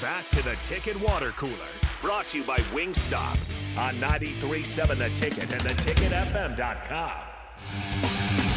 Back to the Ticket Water Cooler, brought to you by Wingstop on 93.7 The Ticket and theticketfm.com.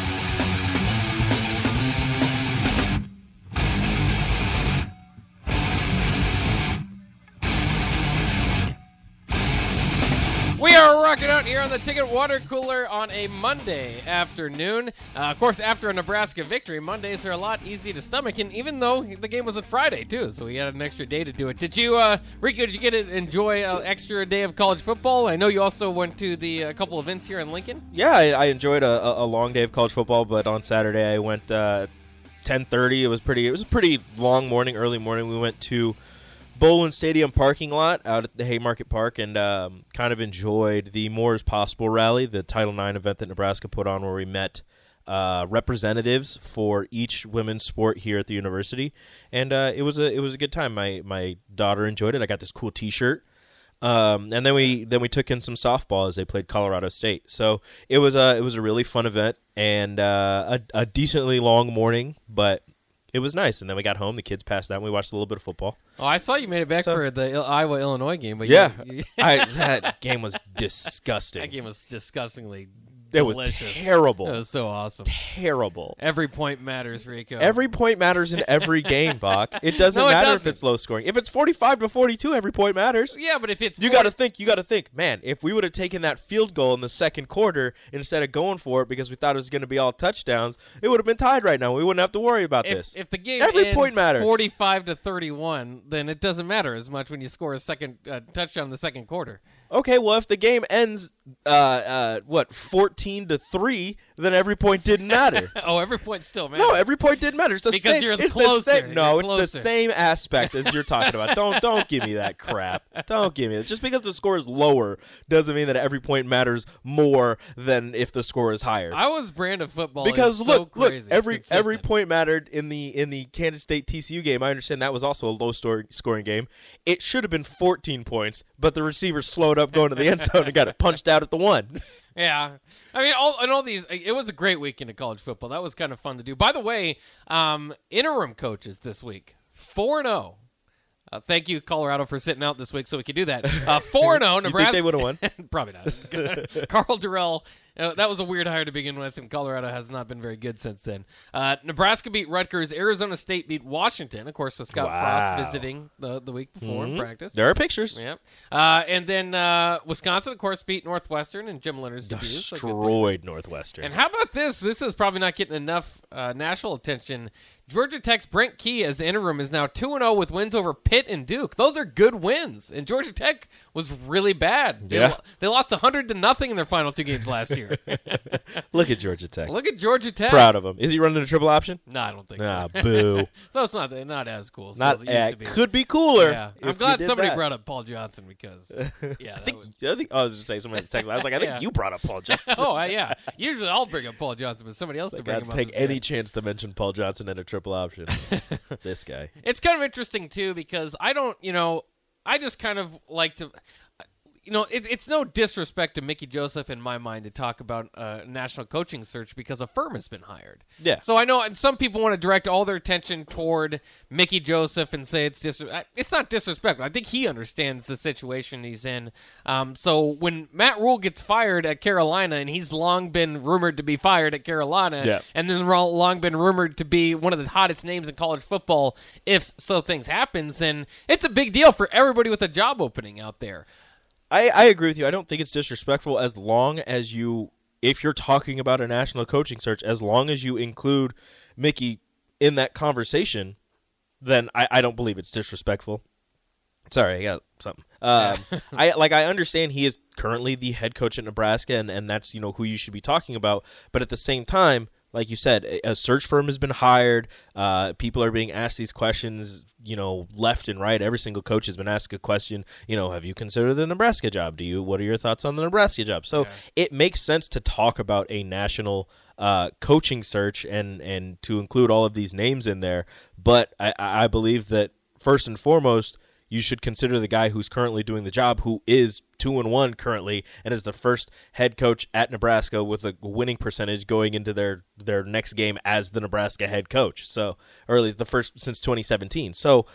rocking out here on the Ticket Water Cooler on a Monday afternoon. Uh, of course, after a Nebraska victory, Mondays are a lot easy to stomach, and even though the game was on Friday too, so we had an extra day to do it. Did you, uh, Rico? Did you get to enjoy an extra day of college football? I know you also went to the a couple events here in Lincoln. Yeah, I, I enjoyed a, a long day of college football, but on Saturday I went uh, 10:30. It was pretty. It was a pretty long morning, early morning. We went to Bowlin Stadium parking lot out at the Haymarket Park and um, kind of enjoyed the More is Possible rally, the Title IX event that Nebraska put on, where we met uh, representatives for each women's sport here at the university, and uh, it was a it was a good time. My my daughter enjoyed it. I got this cool T-shirt. Um, and then we then we took in some softball as they played Colorado State. So it was a it was a really fun event and uh, a, a decently long morning, but it was nice. And then we got home. The kids passed out. and We watched a little bit of football. Oh, I saw you made it back So- for the Il- Iowa Illinois game, but Yeah, you, I, that game was disgusting. that game was disgustingly. It was delicious. terrible, It was so awesome. terrible. Every point matters, Rico. Every point matters in every game, Bach. It doesn't No, it matter if doesn't. it's low scoring. If it's forty-five to forty-two, every point matters. yeah, but if it's You 40 got to think. You got to think, man. If we would have taken that field goal in the second quarter instead of going for it because we thought it was going to be all touchdowns, it would have been tied right now. We wouldn't have to worry about if, this. if the game Every ends point matters. 45 to 31 then it doesn't matter as much when you score a second uh, touchdown in the second quarter okay, well, if the game ends, uh, uh, what, fourteen to three, then every point didn't matter. oh every point still matters No, every point didn't matter. It's the Because same. you're it's closer. The same, no, it's closer. the same aspect as you're talking about. don't don't give me that crap. Don't give me that. Just because the score is lower doesn't mean that every point matters more than if the score is higher. i was brand of football because look, so look, every every point mattered in the in the Kansas State TCU game. I understand that was also a low story, scoring game. It should have been 14 points, but the receiver slowed up going to the end zone and got it punched out at the one. Yeah, I mean, all and all these. It was a great weekend of college football. That was kind of fun to do. By the way, um, interim coaches this week four and zero. Uh, thank you, Colorado, for sitting out this week so we could do that. Uh, Four and zero. You think Nebraska. they would have won? Probably not. Karl Dorrell. Uh, that was a weird hire to begin with, and Colorado has not been very good since then. Uh, Nebraska beat Rutgers. Arizona State beat Washington, of course, with Scott Wow. Frost visiting the, the week before in practice. There are pictures. Yep. Uh, and then uh, Wisconsin, of course, beat Northwestern and Jim Leonhard's debut. so. Destroyed Northwestern. And how about this? This is probably not getting enough uh, national attention. Georgia Tech's Brent Key as interim is now 2 0 with wins over Pitt and Duke. Those are good wins. And Georgia Tech was really bad. They, Yeah. lo- they lost 100 to nothing in their final two games last year. Look at Georgia Tech. Look at Georgia Tech. Proud of him. Is he running a triple option? No, I don't think Nah, so. boo. so it's not not as cool. Not as it used to be. could be cooler. Yeah, I'm glad somebody that. brought up Paul Johnson because yeah, I think, was, I think. Oh, I was just saying somebody the. I was like, I think Yeah. you brought up Paul Johnson. oh uh, yeah. Usually I'll bring up Paul Johnson, but somebody else to Like, bring I'd him up. take any chance to mention Paul Johnson in a triple option. this guy. It's kind of interesting too because I don't, you know, I just kind of like to, you know, it, it's no disrespect to Mickey Joseph in my mind to talk about a national coaching search because a firm has been hired. Yeah. So I know, and some people want to direct all their attention toward Mickey Joseph and say it's dis. It's not disrespectful. I think he understands the situation he's in. Um, so when Matt Rhule gets fired at Carolina, and he's long been rumored to be fired at Carolina, Yeah. and then long been rumored to be one of the hottest names in college football. If so things happens, then it's a big deal for everybody with a job opening out there. I, I agree with you. I don't think it's disrespectful as long as you, if you're talking about a national coaching search, as long as you include Mickey in that conversation, then I, I don't believe it's disrespectful. Sorry, I got something. Um, I like I understand he is currently the head coach at Nebraska, and, and that's you know who you should be talking about. But at the same time, like you said, a- search firm has been hired. Uh, people are being asked these questions, you know, left and right. Every single coach has been asked a question. You know, have you considered the Nebraska job? Do you? What are your thoughts on the Nebraska job? So it makes sense to talk about a national uh, coaching search and and to include all of these names in there. But I, I believe that first and foremost, you should consider the guy who's currently doing the job, who is two and one currently, and is the first head coach at Nebraska with a winning percentage going into their their next game as the Nebraska head coach. So, or at least the first since 2017. So,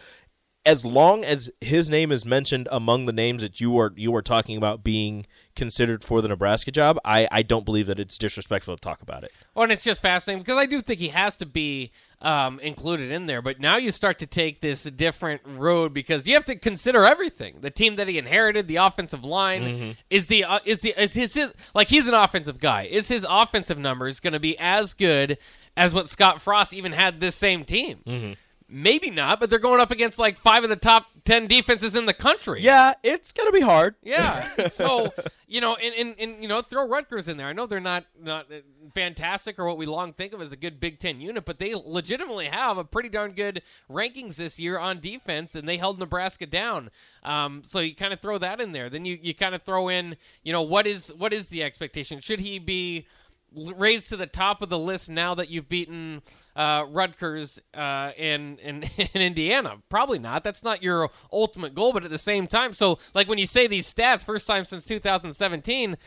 as long as his name is mentioned among the names that you are you are talking about being considered for the Nebraska job, I, I don't believe that it's disrespectful to talk about it. Well, and it's just fascinating because I do think he has to be um, included in there. But now you start to take this different road because you have to consider everything. The team that he inherited, the offensive line, Mm-hmm. is the uh, is the is his, his like he's an offensive guy. Is his offensive numbers going to be as good as what Scott Frost even had this same team? Mm-hmm. Maybe not, but they're going up against like five of the top ten defenses in the country. Yeah, it's gonna be hard. Yeah. So you know, and, and, and you know, throw Rutgers in there. I know they're not not fantastic or what we long think of as a good Big Ten unit, but they legitimately have a pretty darn good rankings this year on defense, and they held Nebraska down. Um, so you kind of throw that in there. Then you, you kind of throw in, you know, what is what is the expectation? Should he be raised to the top of the list now that you've beaten? Uh, Rutgers uh, in, in in Indiana. Probably not. That's not your ultimate goal. But at the same time, so like when you say these stats, first time since 2017.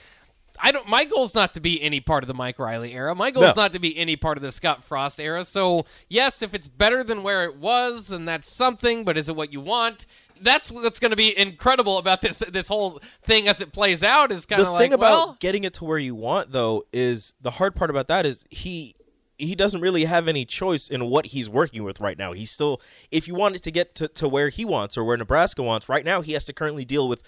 I don't. My goal's not to be any part of the Mike Riley era. My goal's No. not to be any part of the Scott Frost era. So yes, if it's better than where it was, then that's something. But is it what you want? That's what's going to be incredible about this this whole thing as it plays out. Is kind of the of thing like, about well, getting it to where you want though is the hard part about that is he he doesn't really have any choice in what he's working with right now. He's still if you want it to get to, to where he wants or where Nebraska wants, right now he has to currently deal with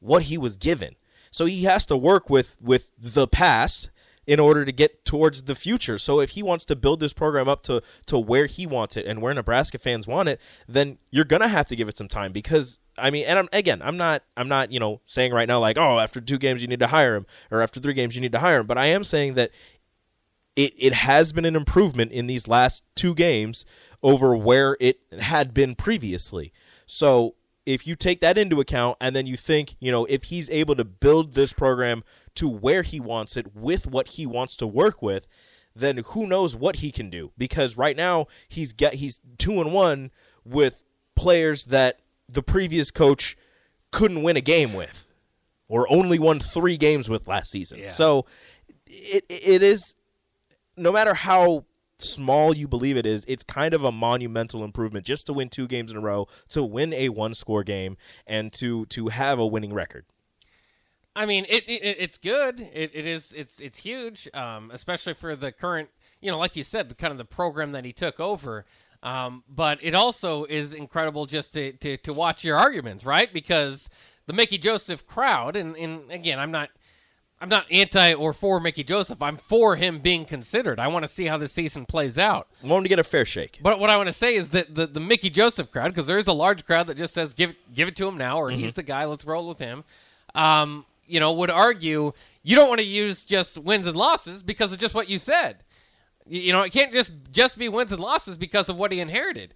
what he was given. So he has to work with with the past in order to get towards the future. So if he wants to build this program up to to where he wants it and where Nebraska fans want it, then you're gonna have to give it some time because I mean, and I'm again, I'm not I'm not you know saying right now like oh after two games you need to hire him or after three games you need to hire him, but I am saying that it it has been an improvement in these last two games over where it had been previously. So if you take that into account and then you think, you know, if he's able to build this program to where he wants it with what he wants to work with, then who knows what he can do? Because right now he's got he's two and one with players that the previous coach couldn't win a game with or only won three games with last season. Yeah. So it it is no matter how small you believe it is, it's kind of a monumental improvement just to win two games in a row, to win a one score game, and to to have a winning record. I mean, it, it it's good. It, it is it's it's huge, um, especially for the current. You know, like you said, the kind of the program that he took over. Um, but it also is incredible just to, to, to watch your arguments, right? Because the Mickey Joseph crowd, and, and again, I'm not I'm not anti or for Mickey Joseph. I'm for him being considered. I want to see how this season plays out. I want him to get a fair shake. But what I want to say is that the, the Mickey Joseph crowd, because there is a large crowd that just says give it, give it to him now, or he's the guy. Let's roll with him. Um, you know, would argue you don't want to use just wins and losses because of just what you said. You, you know, it can't just just be wins and losses because of what he inherited.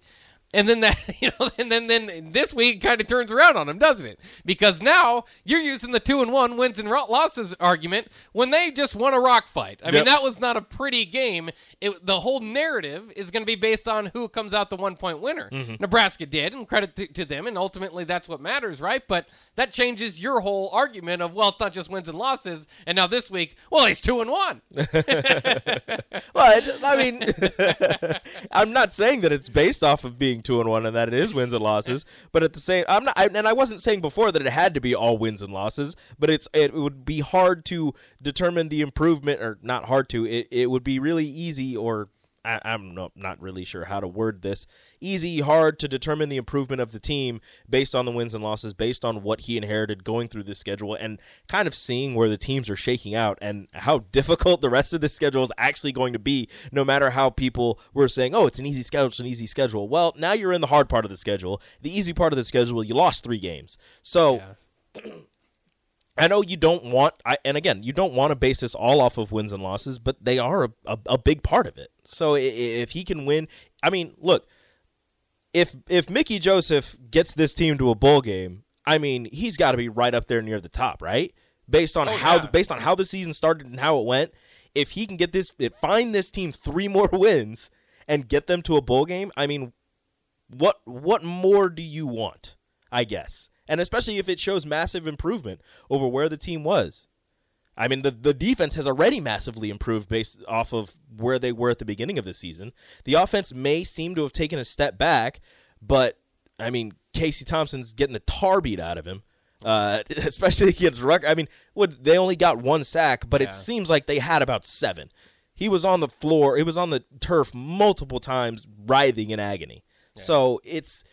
And then that, you know, and then then this week kind of turns around on him, doesn't it? Because now you're using the two and one wins and losses argument when they just won a rock fight. I mean, that was not a pretty game. It, the whole narrative is going to be based on who comes out the one point winner. Mm-hmm. Nebraska did, and credit to, to them, and ultimately that's what matters, right? But that changes your whole argument of well, it's not just wins and losses, and now this week, well, he's two and one. Well, it, I mean, I'm not saying that it's based off of being two and one and that it is wins and losses, but at the same, I'm not, I, and I wasn't saying before that it had to be all wins and losses, but it's it would be hard to determine the improvement, or not hard to. It it would be really easy, or I, I'm not not really sure how to word this. Easy, hard to determine the improvement of the team based on the wins and losses, based on what he inherited going through this schedule, and kind of seeing where the teams are shaking out and how difficult the rest of the schedule is actually going to be. No matter how people were saying, "Oh, it's an easy schedule, it's an easy schedule." Well, now you're in the hard part of the schedule. The easy part of the schedule, you lost three games, so. I know you don't want, I, and again, you don't want to base this all off of wins and losses, but they are a, a, a big part of it. So if he can win, I mean, look, if if Mickey Joseph gets this team to a bowl game, I mean, he's got to be right up there near the top, right? Based on Oh, how yeah. based on how the season started and how it went, if he can get this, find this team three more wins and get them to a bowl game, I mean, what what more do you want? I guess, and especially if it shows massive improvement over where the team was. I mean, the the defense has already massively improved based off of where they were at the beginning of the season. The offense may seem to have taken a step back, but I mean, Casey Thompson's getting the tar beat out of him, uh, especially against Ruck. I mean, what they only got one sack, but Yeah. it seems like they had about seven. He was on the floor. He was on the turf multiple times, writhing in agony. So it's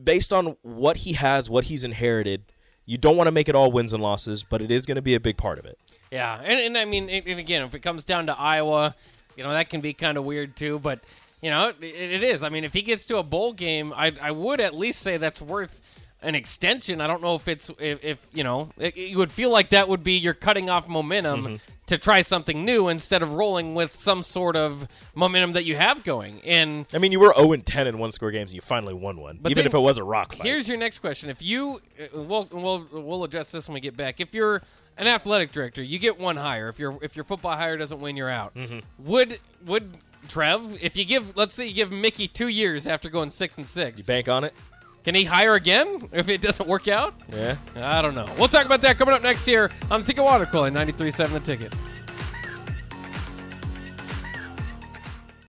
based on what he has, what he's inherited. You don't want to make it all wins and losses, but it is going to be a big part of it. Yeah, and, and I mean, and again, if it comes down to Iowa, you know that can be kind of weird too. But you know, it, it is. I mean, if he gets to a bowl game, I I would at least say that's worth an extension. I don't know if it's if, if you know, it, you would feel like that would be you're cutting off momentum to try something new instead of rolling with some sort of momentum that you have going. And I mean, you were 0 10 in one score games, and you finally won one, But even then if it was a rock fight. Here's your next question: If you, uh, we'll we'll we'll address this when we get back. If you're an athletic director, you get one hire. If your if your football hire doesn't win, you're out. Mm-hmm. Would would Trev, if you give, let's say you give Mickey two years after going six and six, you Bank on it. Can he hire again if it doesn't work out? Yeah. I don't know. We'll talk about that coming up next here on the Ticket Water Cooler 93.7 The Ticket.